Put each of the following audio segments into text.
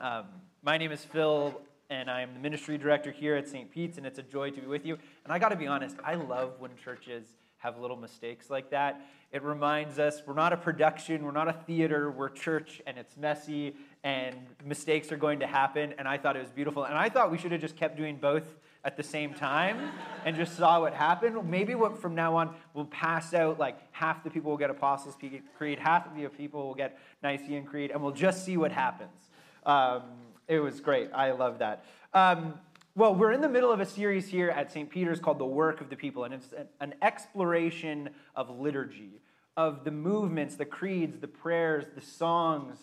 Um, my name is Phill, and I'm the ministry director here at St. Pete's, and it's a joy to be with you. And I got to be honest, I love when churches have little mistakes like that. It reminds us we're not a production, we're not a theater, we're church, and it's messy, and mistakes are going to happen. And I thought it was beautiful. And I thought we should have just kept doing both at the same time and just saw what happened. Maybe what from now on we'll pass out like half the people will get Apostles' Creed, half of the people will get Nicene Creed, and we'll just see what happens. Um, it was great. I love that. Um, well, we're in the middle of a series here at St. Peter's called The Work of the People, and it's an exploration of liturgy, of the movements, the creeds, the prayers, the songs,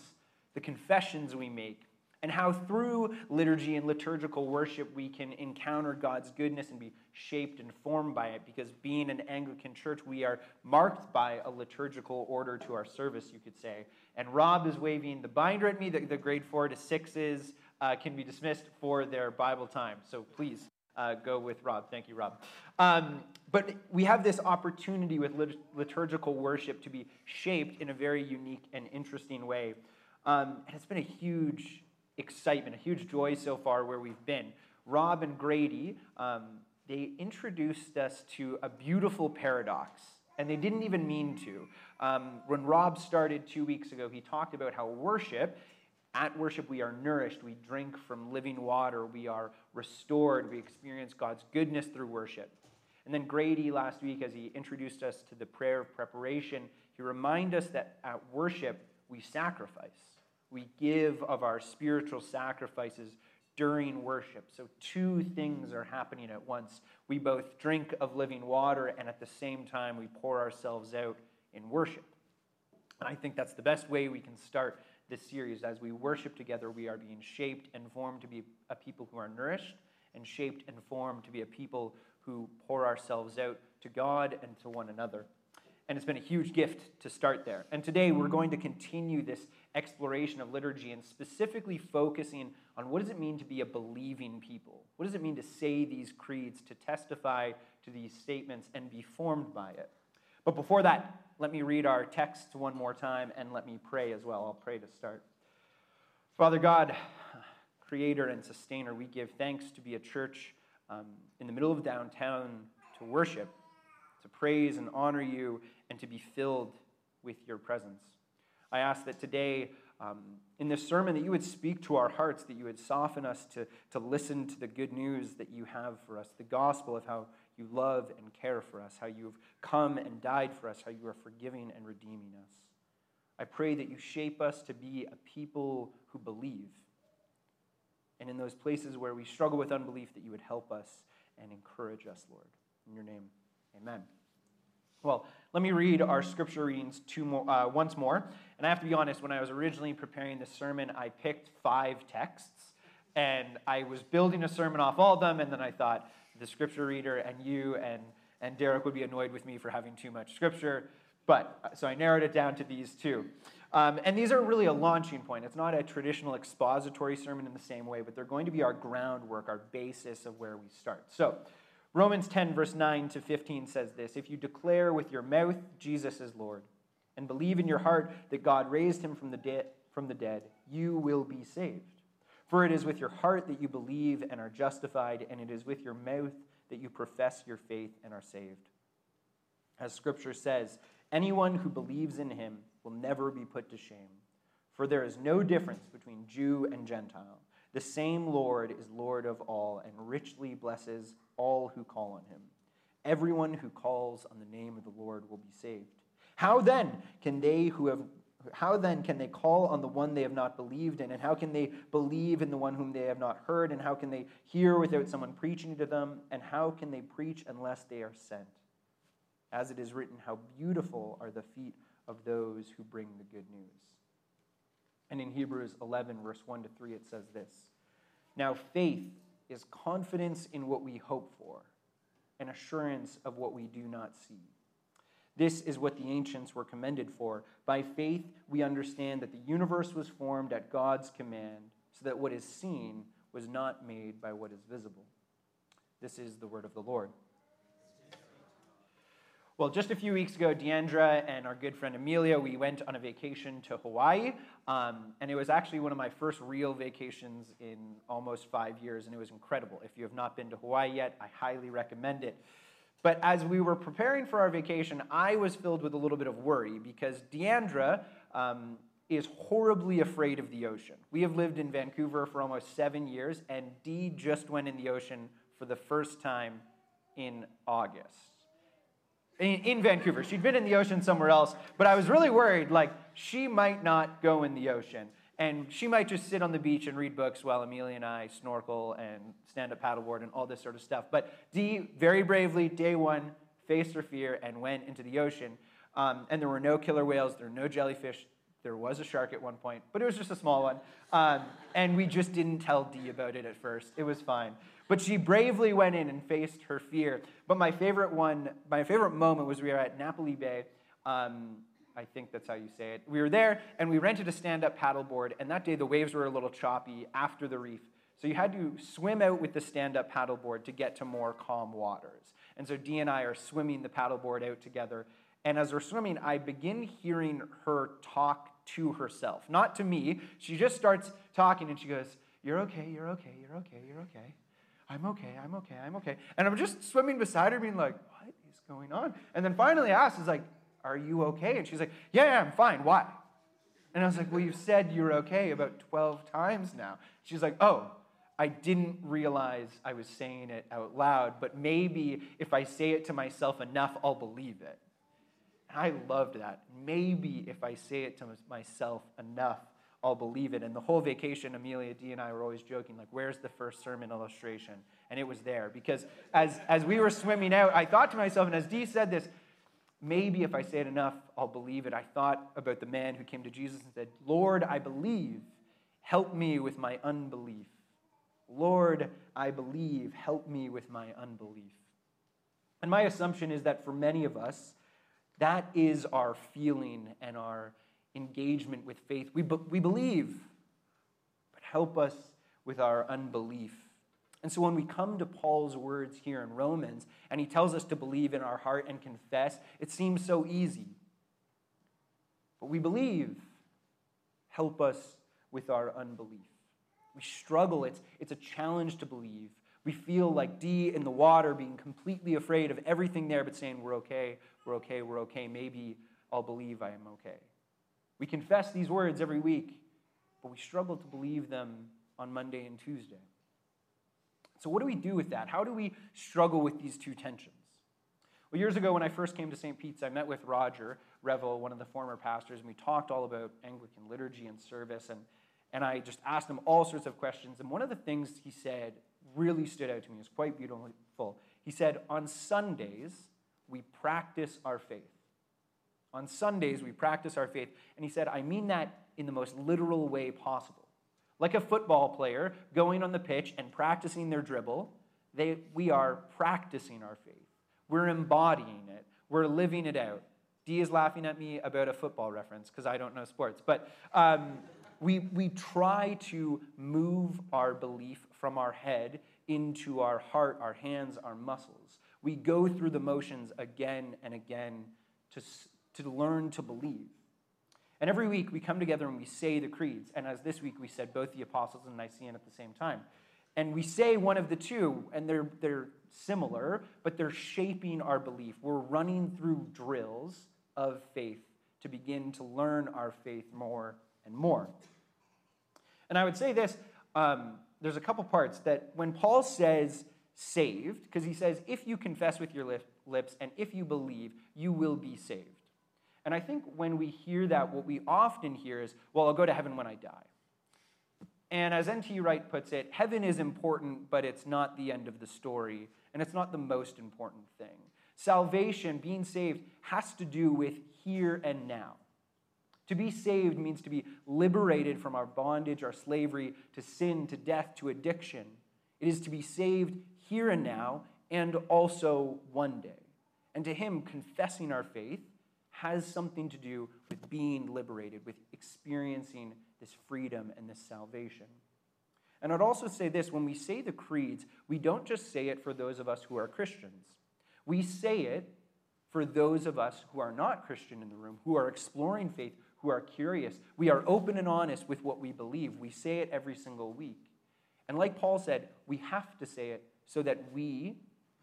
the confessions we make and how through liturgy and liturgical worship we can encounter God's goodness and be shaped and formed by it. Because being an Anglican church, we are marked by a liturgical order to our service, you could say. And Rob is waving the binder at me. The, the grade four to sixes uh, can be dismissed for their Bible time. So please uh, go with Rob. Thank you, Rob. Um, but we have this opportunity with lit- liturgical worship to be shaped in a very unique and interesting way. Um, and it's been a huge excitement, a huge joy so far where we've been. Rob and Grady, um, they introduced us to a beautiful paradox, and they didn't even mean to. Um, when Rob started two weeks ago, he talked about how worship, at worship, we are nourished, we drink from living water, we are restored, we experience God's goodness through worship. And then Grady, last week, as he introduced us to the prayer of preparation, he reminded us that at worship, we sacrifice. We give of our spiritual sacrifices during worship. So, two things are happening at once. We both drink of living water, and at the same time, we pour ourselves out in worship. And I think that's the best way we can start this series. As we worship together, we are being shaped and formed to be a people who are nourished, and shaped and formed to be a people who pour ourselves out to God and to one another. And it's been a huge gift to start there. And today we're going to continue this exploration of liturgy and specifically focusing on what does it mean to be a believing people? What does it mean to say these creeds, to testify to these statements and be formed by it? But before that, let me read our text one more time and let me pray as well. I'll pray to start. Father God, creator and sustainer, we give thanks to be a church um, in the middle of downtown to worship, to praise and honor you and to be filled with your presence. I ask that today, um, in this sermon, that you would speak to our hearts, that you would soften us to, to listen to the good news that you have for us, the gospel of how you love and care for us, how you've come and died for us, how you are forgiving and redeeming us. I pray that you shape us to be a people who believe. And in those places where we struggle with unbelief, that you would help us and encourage us, Lord. In your name, amen. Well, let me read our scripture readings two more, uh, once more. And I have to be honest, when I was originally preparing this sermon, I picked five texts. And I was building a sermon off all of them. And then I thought the scripture reader and you and, and Derek would be annoyed with me for having too much scripture. But uh, so I narrowed it down to these two. Um, and these are really a launching point. It's not a traditional expository sermon in the same way, but they're going to be our groundwork, our basis of where we start. So, Romans 10, verse 9 to 15 says this If you declare with your mouth Jesus is Lord, and believe in your heart that God raised him from the, de- from the dead, you will be saved. For it is with your heart that you believe and are justified, and it is with your mouth that you profess your faith and are saved. As Scripture says, anyone who believes in him will never be put to shame. For there is no difference between Jew and Gentile. The same Lord is Lord of all and richly blesses all who call on him. Everyone who calls on the name of the Lord will be saved. How then can they who have how then can they call on the one they have not believed in? And how can they believe in the one whom they have not heard? And how can they hear without someone preaching to them? And how can they preach unless they are sent? As it is written, how beautiful are the feet of those who bring the good news. And in Hebrews 11, verse 1 to 3, it says this Now faith is confidence in what we hope for, and assurance of what we do not see. This is what the ancients were commended for. By faith, we understand that the universe was formed at God's command, so that what is seen was not made by what is visible. This is the word of the Lord. Well, just a few weeks ago, Deandra and our good friend Amelia, we went on a vacation to Hawaii. Um, and it was actually one of my first real vacations in almost five years, and it was incredible. If you have not been to Hawaii yet, I highly recommend it. But as we were preparing for our vacation, I was filled with a little bit of worry because Deandra um, is horribly afraid of the ocean. We have lived in Vancouver for almost seven years, and Dee just went in the ocean for the first time in August in, in Vancouver. She'd been in the ocean somewhere else, but I was really worried like she might not go in the ocean. And she might just sit on the beach and read books while Amelia and I snorkel and stand up paddleboard and all this sort of stuff. But Dee, very bravely, day one, faced her fear and went into the ocean. Um, and there were no killer whales, there were no jellyfish. There was a shark at one point, but it was just a small one. Um, and we just didn't tell Dee about it at first. It was fine. But she bravely went in and faced her fear. But my favorite one, my favorite moment was we were at Napoli Bay. Um, I think that's how you say it. We were there and we rented a stand up paddleboard, and that day the waves were a little choppy after the reef. So you had to swim out with the stand up paddleboard to get to more calm waters. And so Dee and I are swimming the paddleboard out together. And as we're swimming, I begin hearing her talk to herself, not to me. She just starts talking and she goes, You're okay, you're okay, you're okay, you're okay. I'm okay, I'm okay, I'm okay. And I'm just swimming beside her, being like, what is going on? And then finally I asked, is like, are you okay? And she's like, yeah, yeah, I'm fine. Why? And I was like, well, you've said you're okay about 12 times now. She's like, oh, I didn't realize I was saying it out loud, but maybe if I say it to myself enough, I'll believe it. And I loved that. Maybe if I say it to myself enough, I'll believe it. And the whole vacation, Amelia, Dee and I were always joking, like, where's the first sermon illustration? And it was there. Because as, as we were swimming out, I thought to myself, and as Dee said this, maybe if I say it enough, I'll believe it. I thought about the man who came to Jesus and said, Lord, I believe. Help me with my unbelief. Lord, I believe. Help me with my unbelief. And my assumption is that for many of us, that is our feeling and our engagement with faith. We, be- we believe, but help us with our unbelief. And so when we come to Paul's words here in Romans, and he tells us to believe in our heart and confess, it seems so easy. But we believe. Help us with our unbelief. We struggle. It's, it's a challenge to believe. We feel like Dee in the water, being completely afraid of everything there, but saying, We're okay, we're okay, we're okay. Maybe I'll believe I am okay. We confess these words every week, but we struggle to believe them on Monday and Tuesday. So, what do we do with that? How do we struggle with these two tensions? Well, years ago, when I first came to St. Pete's, I met with Roger Revel, one of the former pastors, and we talked all about Anglican liturgy and service. And, and I just asked him all sorts of questions. And one of the things he said really stood out to me. It was quite beautiful. He said, On Sundays, we practice our faith. On Sundays, we practice our faith. And he said, I mean that in the most literal way possible. Like a football player going on the pitch and practicing their dribble, they, we are practicing our faith. We're embodying it, we're living it out. Dee is laughing at me about a football reference because I don't know sports. But um, we, we try to move our belief from our head into our heart, our hands, our muscles. We go through the motions again and again to, to learn to believe. And every week we come together and we say the creeds. And as this week we said both the apostles and Nicene at the same time. And we say one of the two, and they're, they're similar, but they're shaping our belief. We're running through drills of faith to begin to learn our faith more and more. And I would say this um, there's a couple parts that when Paul says saved, because he says, if you confess with your lips and if you believe, you will be saved. And I think when we hear that, what we often hear is, well, I'll go to heaven when I die. And as N.T. Wright puts it, heaven is important, but it's not the end of the story, and it's not the most important thing. Salvation, being saved, has to do with here and now. To be saved means to be liberated from our bondage, our slavery to sin, to death, to addiction. It is to be saved here and now, and also one day. And to Him, confessing our faith has something to do with being liberated, with experiencing this freedom and this salvation. And I'd also say this when we say the creeds, we don't just say it for those of us who are Christians. We say it for those of us who are not Christian in the room, who are exploring faith, who are curious. We are open and honest with what we believe. We say it every single week. And like Paul said, we have to say it so that we,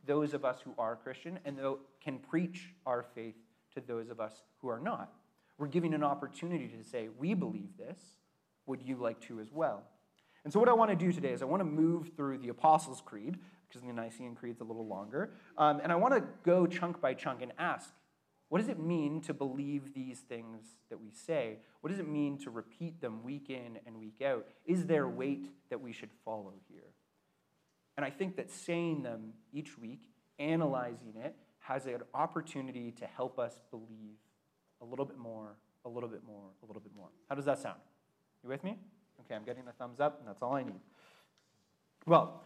those of us who are Christian, and can preach our faith to those of us who are not. We're giving an opportunity to say, we believe this. Would you like to as well? And so, what I want to do today is I want to move through the Apostles' Creed, because the Nicene Creed's a little longer, um, and I want to go chunk by chunk and ask, what does it mean to believe these things that we say? What does it mean to repeat them week in and week out? Is there weight that we should follow here? And I think that saying them each week, analyzing it, has an opportunity to help us believe a little bit more, a little bit more, a little bit more. How does that sound? You with me? Okay, I'm getting a thumbs up, and that's all I need. Well,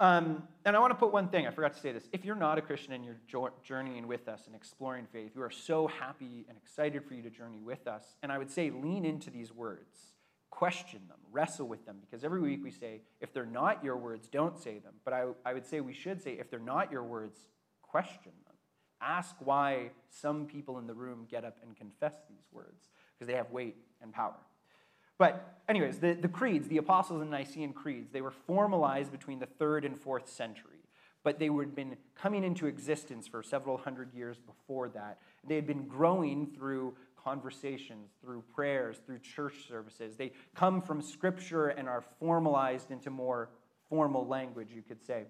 um, and I want to put one thing, I forgot to say this. If you're not a Christian and you're journeying with us and exploring faith, we are so happy and excited for you to journey with us. And I would say lean into these words, question them, wrestle with them, because every week we say, if they're not your words, don't say them. But I, I would say we should say, if they're not your words, question them. Ask why some people in the room get up and confess these words, because they have weight and power. But, anyways, the, the creeds, the Apostles' and Nicene creeds, they were formalized between the third and fourth century. But they had been coming into existence for several hundred years before that. They had been growing through conversations, through prayers, through church services. They come from Scripture and are formalized into more formal language, you could say.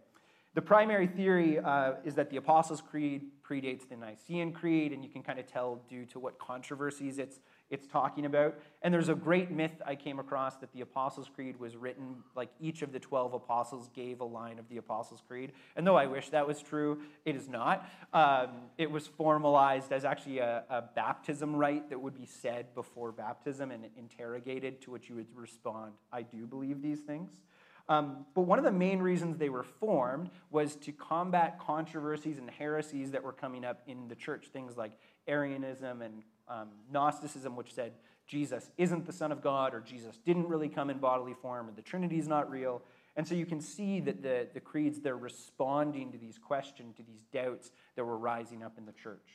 The primary theory uh, is that the Apostles' Creed predates the Nicene Creed, and you can kind of tell due to what controversies it's it's talking about. And there's a great myth I came across that the Apostles' Creed was written like each of the 12 apostles gave a line of the Apostles' Creed. And though I wish that was true, it is not. Um, it was formalized as actually a, a, baptism rite that would be said before baptism and interrogated, to which you would respond, I do believe these things. Um, but one of the main reasons they were formed was to combat controversies and heresies that were coming up in the church, things like Arianism and um, Gnosticism, which said Jesus isn't the Son of God, or Jesus didn't really come in bodily form, or the Trinity is not real. And so you can see that the, the creeds, they're responding to these questions, to these doubts that were rising up in the church.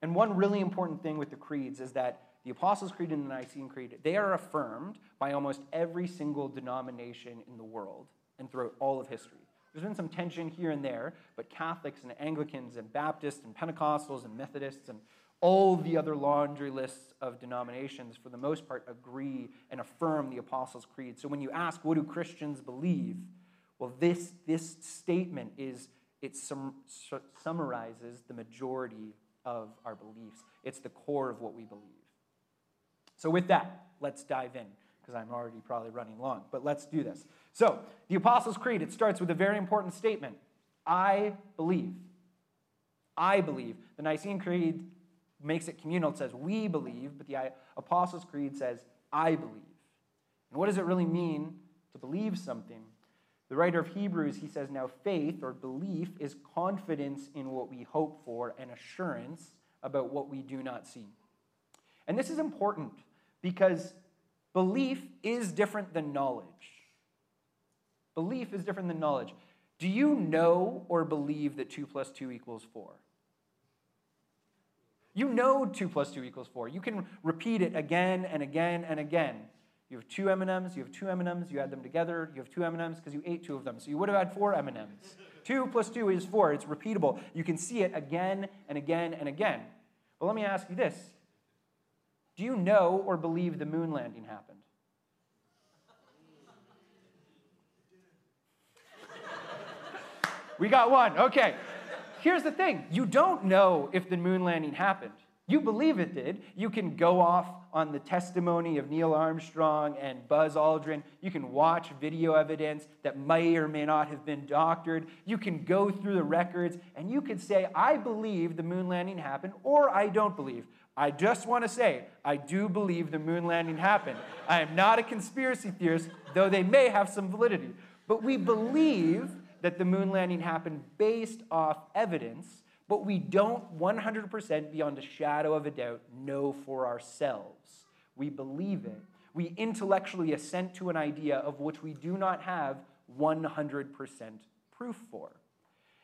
And one really important thing with the creeds is that the Apostles' Creed and the Nicene Creed, they are affirmed by almost every single denomination in the world and throughout all of history. There's been some tension here and there, but Catholics and Anglicans and Baptists and Pentecostals and Methodists and all the other laundry lists of denominations, for the most part, agree and affirm the Apostles' Creed. So when you ask, what do Christians believe? Well, this, this statement is, it sum, summarizes the majority of our beliefs. It's the core of what we believe. So with that, let's dive in, because I'm already probably running long, but let's do this. So, the Apostles' Creed, it starts with a very important statement I believe. I believe. The Nicene Creed makes it communal. It says, we believe, but the Apostles' Creed says, I believe. And what does it really mean to believe something? The writer of Hebrews, he says, now faith or belief is confidence in what we hope for and assurance about what we do not see. And this is important because belief is different than knowledge. Belief is different than knowledge. Do you know or believe that 2 plus 2 equals 4? You know 2 plus 2 equals 4. You can repeat it again and again and again. You have two M&Ms, you have two M&Ms, you add them together, you have two M&Ms because you ate two of them. So you would have had four M&Ms. 2 plus 2 is 4. It's repeatable. You can see it again and again and again. But let me ask you this. Do you know or believe the moon landing happened? we got one. Okay here's the thing you don't know if the moon landing happened. You believe it did. You can go off on the testimony of Neil Armstrong and Buzz Aldrin. You can watch video evidence that may or may not have been doctored. You can go through the records and you can say, I believe the moon landing happened, or I don't believe. I just want to say, I do believe the moon landing happened. I am not a conspiracy theorist, though they may have some validity. But we believe that the moon landing happened based off evidence, but we don't 100% beyond a shadow of a doubt know for ourselves. We believe it. We intellectually assent to an idea of which we do not have 100% proof for.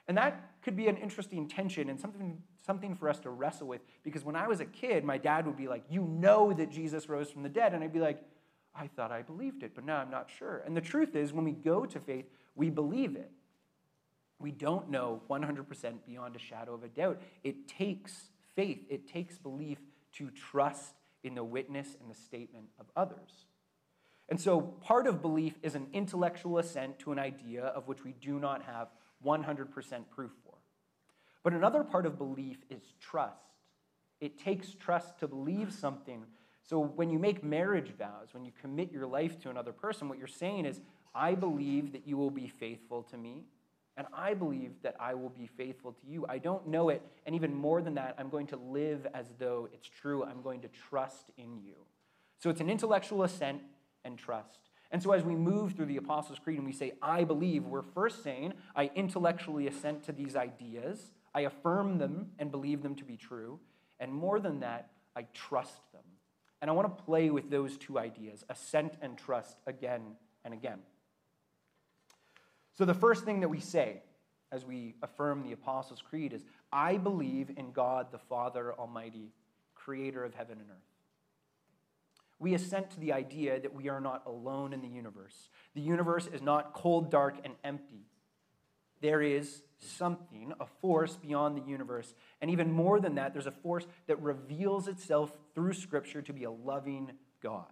And that could be an interesting tension and something, something for us to wrestle with because when I was a kid, my dad would be like, You know that Jesus rose from the dead. And I'd be like, I thought I believed it, but now I'm not sure. And the truth is, when we go to faith, we believe it. We don't know 100% beyond a shadow of a doubt. It takes faith, it takes belief to trust in the witness and the statement of others. And so, part of belief is an intellectual assent to an idea of which we do not have 100% proof for. But another part of belief is trust. It takes trust to believe something. So, when you make marriage vows, when you commit your life to another person, what you're saying is, I believe that you will be faithful to me, and I believe that I will be faithful to you. I don't know it, and even more than that, I'm going to live as though it's true. I'm going to trust in you. So, it's an intellectual assent and trust. And so, as we move through the Apostles' Creed and we say, I believe, we're first saying, I intellectually assent to these ideas, I affirm them and believe them to be true. And more than that, I trust them. And I want to play with those two ideas, assent and trust, again and again. So, the first thing that we say as we affirm the Apostles' Creed is, I believe in God the Father Almighty, creator of heaven and earth we assent to the idea that we are not alone in the universe. The universe is not cold, dark, and empty. There is something, a force beyond the universe. And even more than that, there's a force that reveals itself through Scripture to be a loving God.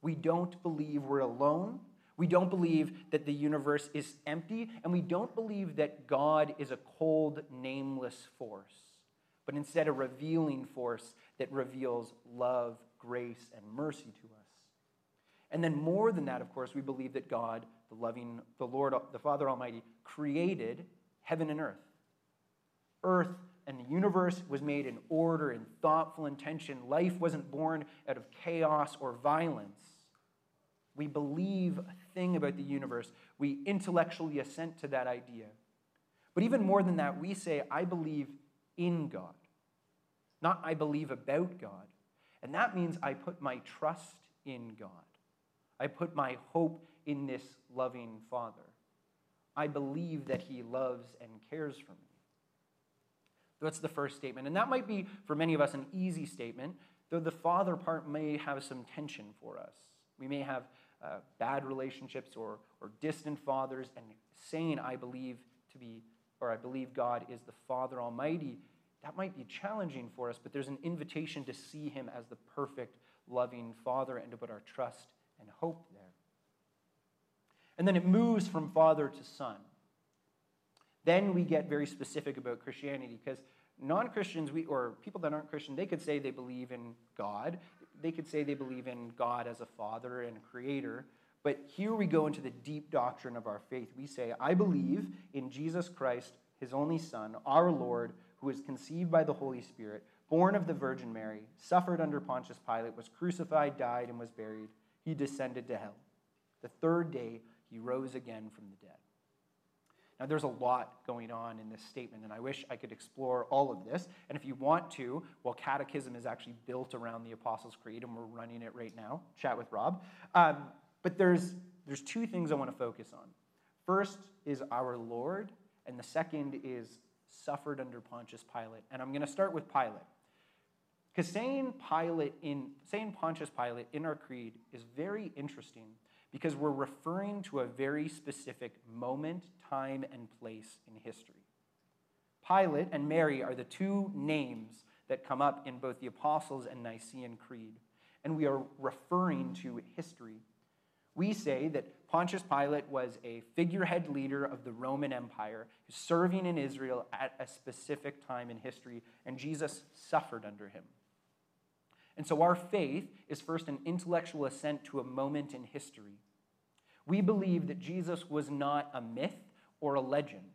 We don't believe we're alone. We don't believe that the universe is empty. And we don't believe that God is a cold, nameless force, but instead a revealing force that reveals love grace, and mercy to us. And then, more than that, of course, we believe that God, the loving, the Lord, the Father Almighty, created heaven and earth. Earth and the universe was made in order and thoughtful intention. Life wasn't born out of chaos or violence. We believe a thing about the universe. We intellectually assent to that idea. But even more than that, we say, I believe in God. Not I believe about God, and that means I put my trust in God. I put my hope in this loving Father. I believe that He loves and cares for me. That's the first statement. And that might be, for many of us, an easy statement, though the Father part may have some tension for us. We may have uh, bad relationships or, or distant fathers, and saying, I believe to be, or I believe God is the Father Almighty that might be challenging for us, but there's an invitation to see him as the perfect, loving Father and to put our trust and hope there. And then it moves from Father to Son. Then we get very specific about Christianity because non Christians, or people that aren't Christian, they could say they believe in God. They could say they believe in God as a Father and a Creator. But here we go into the deep doctrine of our faith. We say, I believe in Jesus Christ, his only Son, our Lord who was conceived by the Holy Spirit, born of the Virgin Mary, suffered under Pontius Pilate, was crucified, died, and was buried. He descended to hell. The third day, he rose again from the dead. Now, there's a lot going on in this statement, and I wish I could explore all of this. And if you want to, well, Catechism is actually built around the Apostles' Creed, and we're running it right now. Chat with Rob. Um, but there's, there's two things I want to focus on. First is our Lord, and the second is suffered under Pontius Pilate. And I'm going to start with Pilate. Because saying Pilate in saying Pontius Pilate in our creed is very interesting because we're referring to a very specific moment, time, and place in history. Pilate and Mary are the two names that come up in both the Apostles' and Nicene Creed, and we are referring to history. We say that Pontius Pilate was a figurehead leader of the Roman Empire, serving in Israel at a specific time in history, and Jesus suffered under him. And so our faith is first an intellectual assent to a moment in history. We believe that Jesus was not a myth or a legend.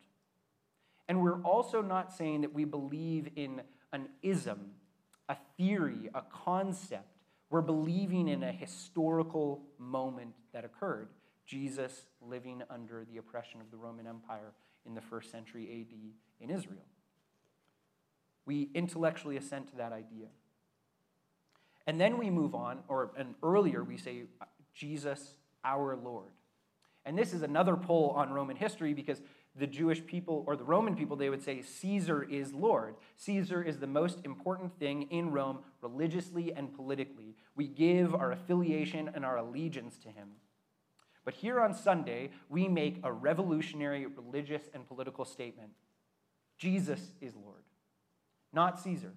And we're also not saying that we believe in an ism, a theory, a concept. We're believing in a historical moment that occurred. Jesus living under the oppression of the Roman Empire in the first century AD in Israel. We intellectually assent to that idea. And then we move on, or and earlier we say, Jesus, our Lord. And this is another pull on Roman history because the Jewish people or the Roman people, they would say Caesar is Lord. Caesar is the most important thing in Rome, religiously and politically. We give our affiliation and our allegiance to him. But here on Sunday, we make a revolutionary religious and political statement Jesus is Lord, not Caesar,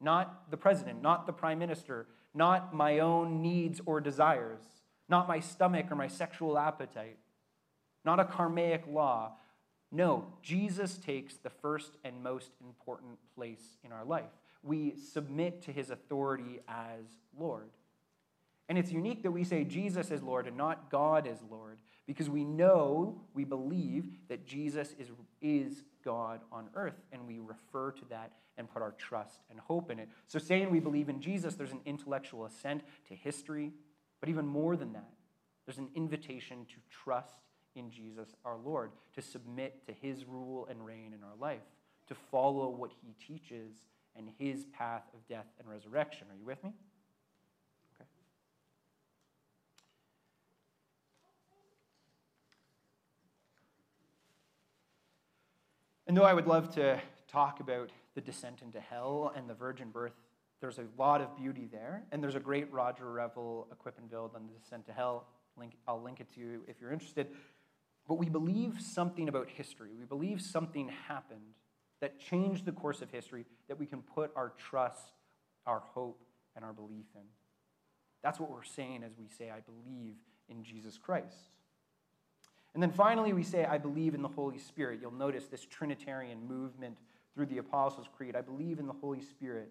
not the president, not the prime minister, not my own needs or desires, not my stomach or my sexual appetite not a karmic law. No, Jesus takes the first and most important place in our life. We submit to his authority as Lord. And it's unique that we say Jesus is Lord and not God is Lord because we know, we believe that Jesus is, is God on earth and we refer to that and put our trust and hope in it. So, saying we believe in Jesus, there's an intellectual assent to history, but even more than that, there's an invitation to trust in Jesus our Lord, to submit to his rule and reign in our life, to follow what he teaches and his path of death and resurrection. Are you with me? And though I would love to talk about the descent into hell and the virgin birth, there's a lot of beauty there. And there's a great Roger Revell equip and build on the descent to hell. Link, I'll link it to you if you're interested. But we believe something about history. We believe something happened that changed the course of history that we can put our trust, our hope, and our belief in. That's what we're saying as we say, I believe in Jesus Christ. And then finally, we say, I believe in the Holy Spirit. You'll notice this Trinitarian movement through the Apostles' Creed. I believe in the Holy Spirit.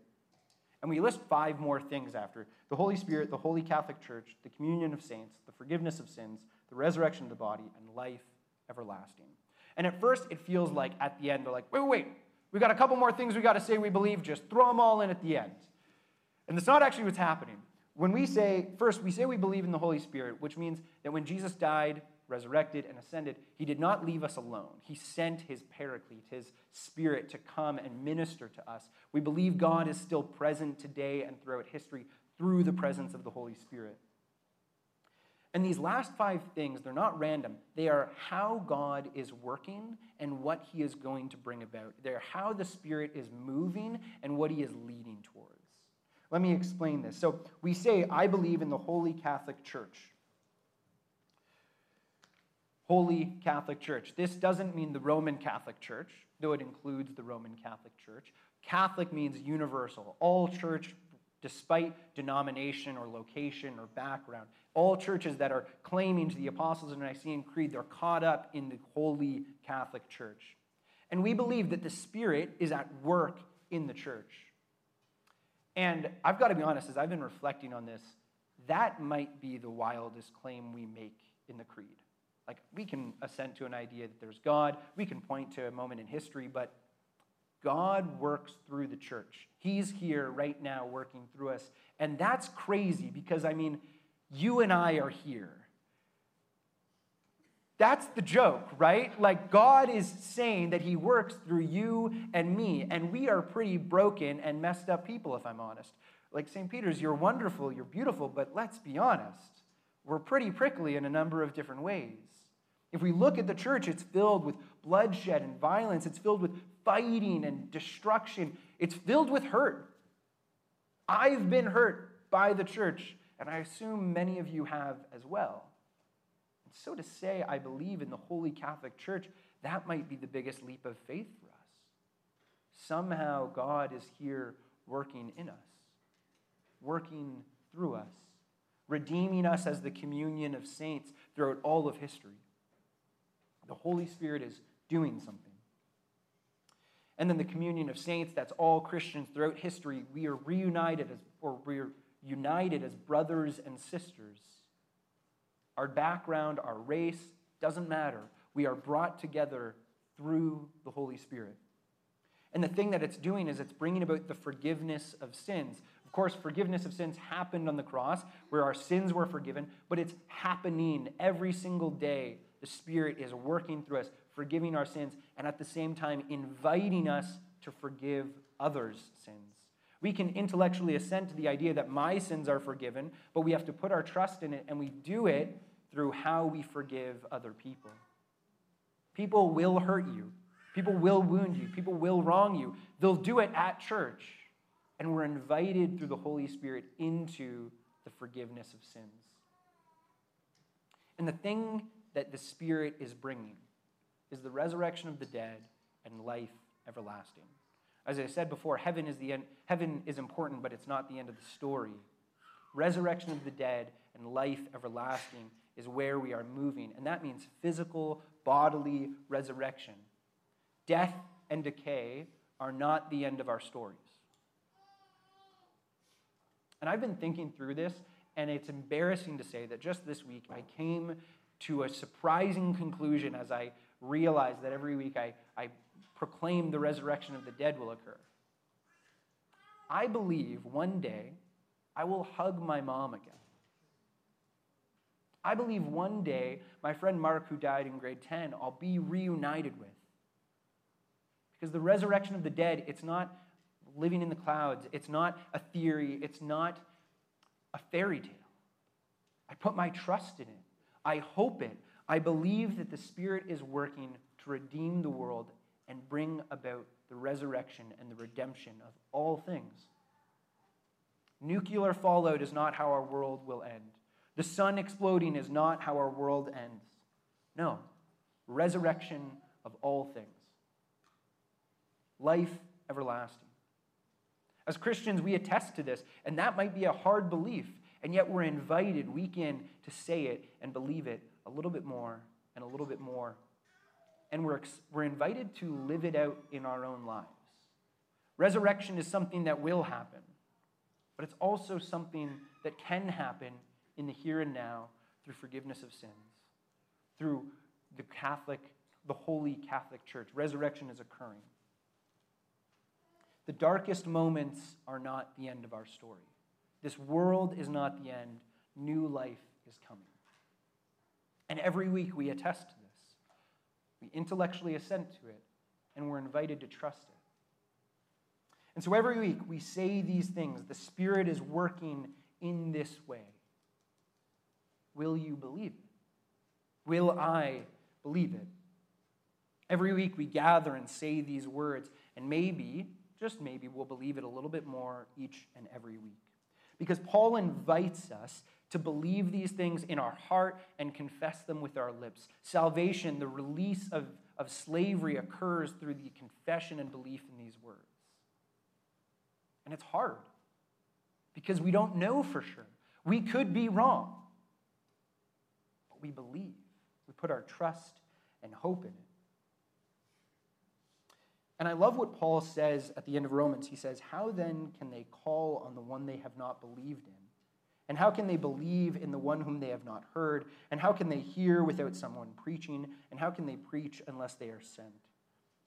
And we list five more things after the Holy Spirit, the Holy Catholic Church, the communion of saints, the forgiveness of sins, the resurrection of the body, and life everlasting. And at first, it feels like at the end, they're like, wait, wait, wait, we got a couple more things we got to say we believe, just throw them all in at the end. And that's not actually what's happening. When we say, first, we say we believe in the Holy Spirit, which means that when Jesus died, resurrected, and ascended, he did not leave us alone. He sent his paraclete, his spirit, to come and minister to us. We believe God is still present today and throughout history through the presence of the Holy Spirit. And these last five things, they're not random. They are how God is working and what he is going to bring about. They're how the Spirit is moving and what he is leading towards. Let me explain this. So we say, I believe in the Holy Catholic Church. Holy Catholic Church. This doesn't mean the Roman Catholic Church, though it includes the Roman Catholic Church. Catholic means universal, all church, despite denomination or location or background. All churches that are claiming to the Apostles' and Nicene Creed, they're caught up in the Holy Catholic Church. And we believe that the Spirit is at work in the church. And I've got to be honest, as I've been reflecting on this, that might be the wildest claim we make in the Creed. We can assent to an idea that there's God, we can point to a moment in history, but God works through the church. He's here right now working through us. And that's crazy because, I mean, you and I are here. That's the joke, right? Like, God is saying that He works through you and me, and we are pretty broken and messed up people, if I'm honest. Like St. Peter's, you're wonderful, you're beautiful, but let's be honest, we're pretty prickly in a number of different ways. If we look at the church, it's filled with bloodshed and violence, it's filled with fighting and destruction, it's filled with hurt. I've been hurt by the church and I assume many of you have as well. And so to say, I believe in the Holy Catholic Church, that might be the biggest leap of faith for us. Somehow God is here working in us, working through us, redeeming us as the communion of saints throughout all of history. The Holy Spirit is doing something. And then the communion of saints, that's all Christians throughout history. We are reunited as, or we're united as brothers and sisters. Our background, our race, doesn't matter. We are brought together through the Holy Spirit. And the thing that it's doing is it's bringing about the forgiveness of sins. Of course, forgiveness of sins happened on the cross where our sins were forgiven, but it's happening every single day. The Spirit is working through us, forgiving our sins, and at the same time inviting us to forgive others' sins. We can intellectually assent to the idea that my sins are forgiven, but we have to put our trust in it, and we do it through how we forgive other people. People will hurt you. People will wound you. People will wrong you. They'll do it at church. And we're invited through the Holy Spirit into the forgiveness of sins. And the thing that the Spirit is bringing is the resurrection of the dead and life everlasting. As I said before, heaven is, the end, heaven is important, but it's not the end of the story. Resurrection of the dead and life everlasting is where we are moving. And that means physical, bodily resurrection. Death and decay are not the end of our stories. And I've been thinking through this, and it's embarrassing to say that just this week I came to a surprising conclusion as I realized that every week I, I proclaim the resurrection of the dead will occur. I believe one day I will hug my mom again. I believe one day my friend Mark, who died in grade 10, I'll be reunited with. Because the resurrection of the dead, it's not living in the clouds, it's not a theory, it's not a fairy tale. I put my trust in it. I hope it. I believe that the Spirit is working to redeem the world and bring about the resurrection and the redemption of all things. Nuclear fallout is not how our world will end. The sun exploding is not how our world ends. No, resurrection of all things. Life everlasting. As Christians, we attest to this, and that might be a hard belief, and yet we're invited week in to say it and believe it a little bit more and a little bit more. And we're, we're invited to live it out in our own lives. Resurrection is something that will happen, but it's also something that can happen in the here and now through forgiveness of sins, through the Catholic, the Holy Catholic Church. Resurrection is occurring. The darkest moments are not the end of our story. This world is not the end. New life is coming. And every week we attest to this. We intellectually assent to it, and we're invited to trust it. And so every week we say these things. The Spirit is working in this way. Will you believe it? Will I believe it? Every week we gather and say these words, and maybe just maybe we'll believe it a little bit more each and every week. Because Paul invites us to believe these things in our heart and confess them with our lips. Salvation, the release of, of slavery, occurs through the confession and belief in these words. And it's hard because we don't know for sure. We could be wrong, but we believe. We put our trust and hope in it. And I love what Paul says at the end of Romans. He says, How then can they call on the one they have not believed in? And how can they believe in the one whom they have not heard? And how can they hear without someone preaching? And how can they preach unless they are sent?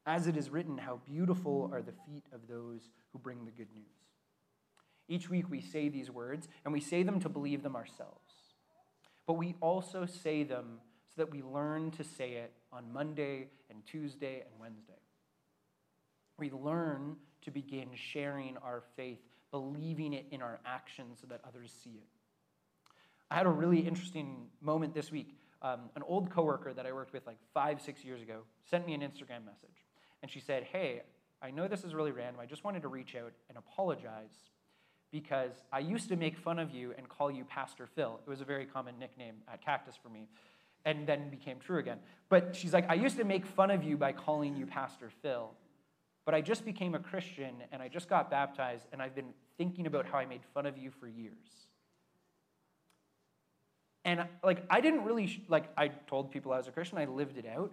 As it is written, How beautiful are the feet of those who bring the good news. Each week we say these words, and we say them to believe them ourselves. But we also say them so that we learn to say it on Monday and Tuesday and Wednesday we learn to begin sharing our faith, believing it in our actions so that others see it. I had a really interesting moment this week. Um, an old coworker that I worked with like five, six years ago sent me an Instagram message. And she said, Hey, I know this is really random. I just wanted to reach out and apologize because I used to make fun of you and call you Pastor Phill. It was a very common nickname at Cactus for me, and then became true again. But she's like, I used to make fun of you by calling you Pastor Phill. But I just became a Christian and I just got baptized and I've been thinking about how I made fun of you for years. And like I didn't really like I told people I was a Christian, I lived it out.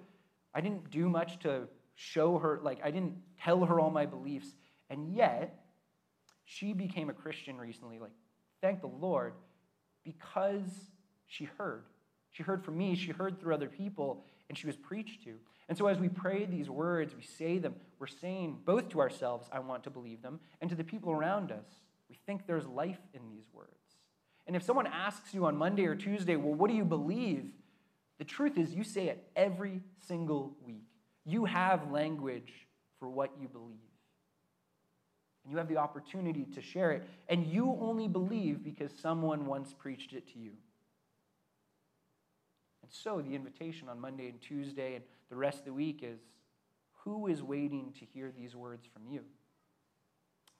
I didn't do much to show her like I didn't tell her all my beliefs. And yet she became a Christian recently like thank the Lord because she heard. She heard from me, she heard through other people and she was preached to. And so, as we pray these words, we say them, we're saying both to ourselves, I want to believe them, and to the people around us, we think there's life in these words. And if someone asks you on Monday or Tuesday, well, what do you believe? The truth is, you say it every single week. You have language for what you believe. And you have the opportunity to share it. And you only believe because someone once preached it to you. And so the invitation on Monday and Tuesday and the rest of the week is who is waiting to hear these words from you?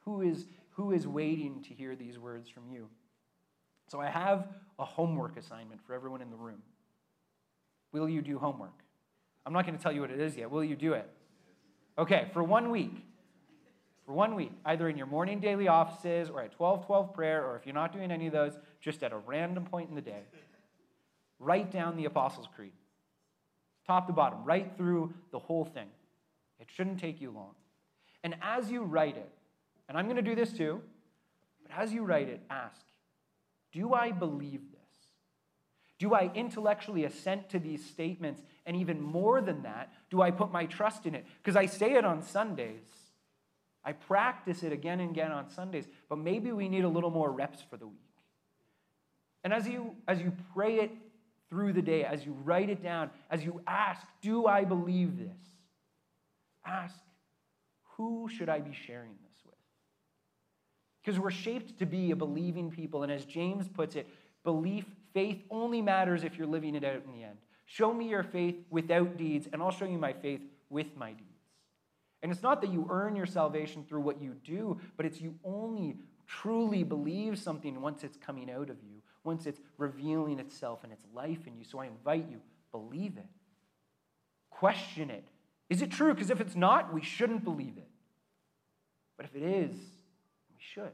Who is, who is waiting to hear these words from you? So I have a homework assignment for everyone in the room. Will you do homework? I'm not going to tell you what it is yet. Will you do it? Okay, for one week. For one week, either in your morning daily offices or at 1212 prayer, or if you're not doing any of those, just at a random point in the day, write down the Apostles' Creed. Top to bottom, right through the whole thing. It shouldn't take you long. And as you write it, and I'm going to do this too, but as you write it, ask Do I believe this? Do I intellectually assent to these statements? And even more than that, do I put my trust in it? Because I say it on Sundays. I practice it again and again on Sundays, but maybe we need a little more reps for the week. And as you, as you pray it through the day, as you write it down, as you ask, Do I believe this? Ask, Who should I be sharing this with? Because we're shaped to be a believing people. And as James puts it, belief, faith only matters if you're living it out in the end. Show me your faith without deeds, and I'll show you my faith with my deeds. And it's not that you earn your salvation through what you do, but it's you only truly believe something once it's coming out of you, once it's revealing itself and its life in you. So I invite you, believe it. Question it. Is it true? Because if it's not, we shouldn't believe it. But if it is, we should.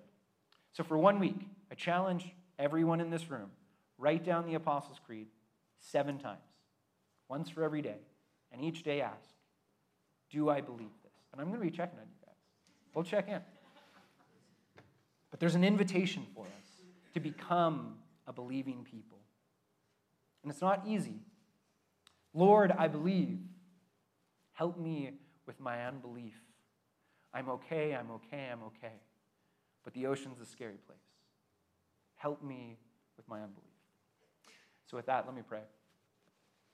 So for one week, I challenge everyone in this room write down the Apostles' Creed seven times, once for every day. And each day ask, Do I believe this? And I'm going to be checking on you guys. We'll check in. But there's an invitation for us to become a believing people. And it's not easy. Lord, I believe. Help me with my unbelief. I'm okay, I'm okay, I'm okay. But the ocean's a scary place. Help me with my unbelief. So, with that, let me pray.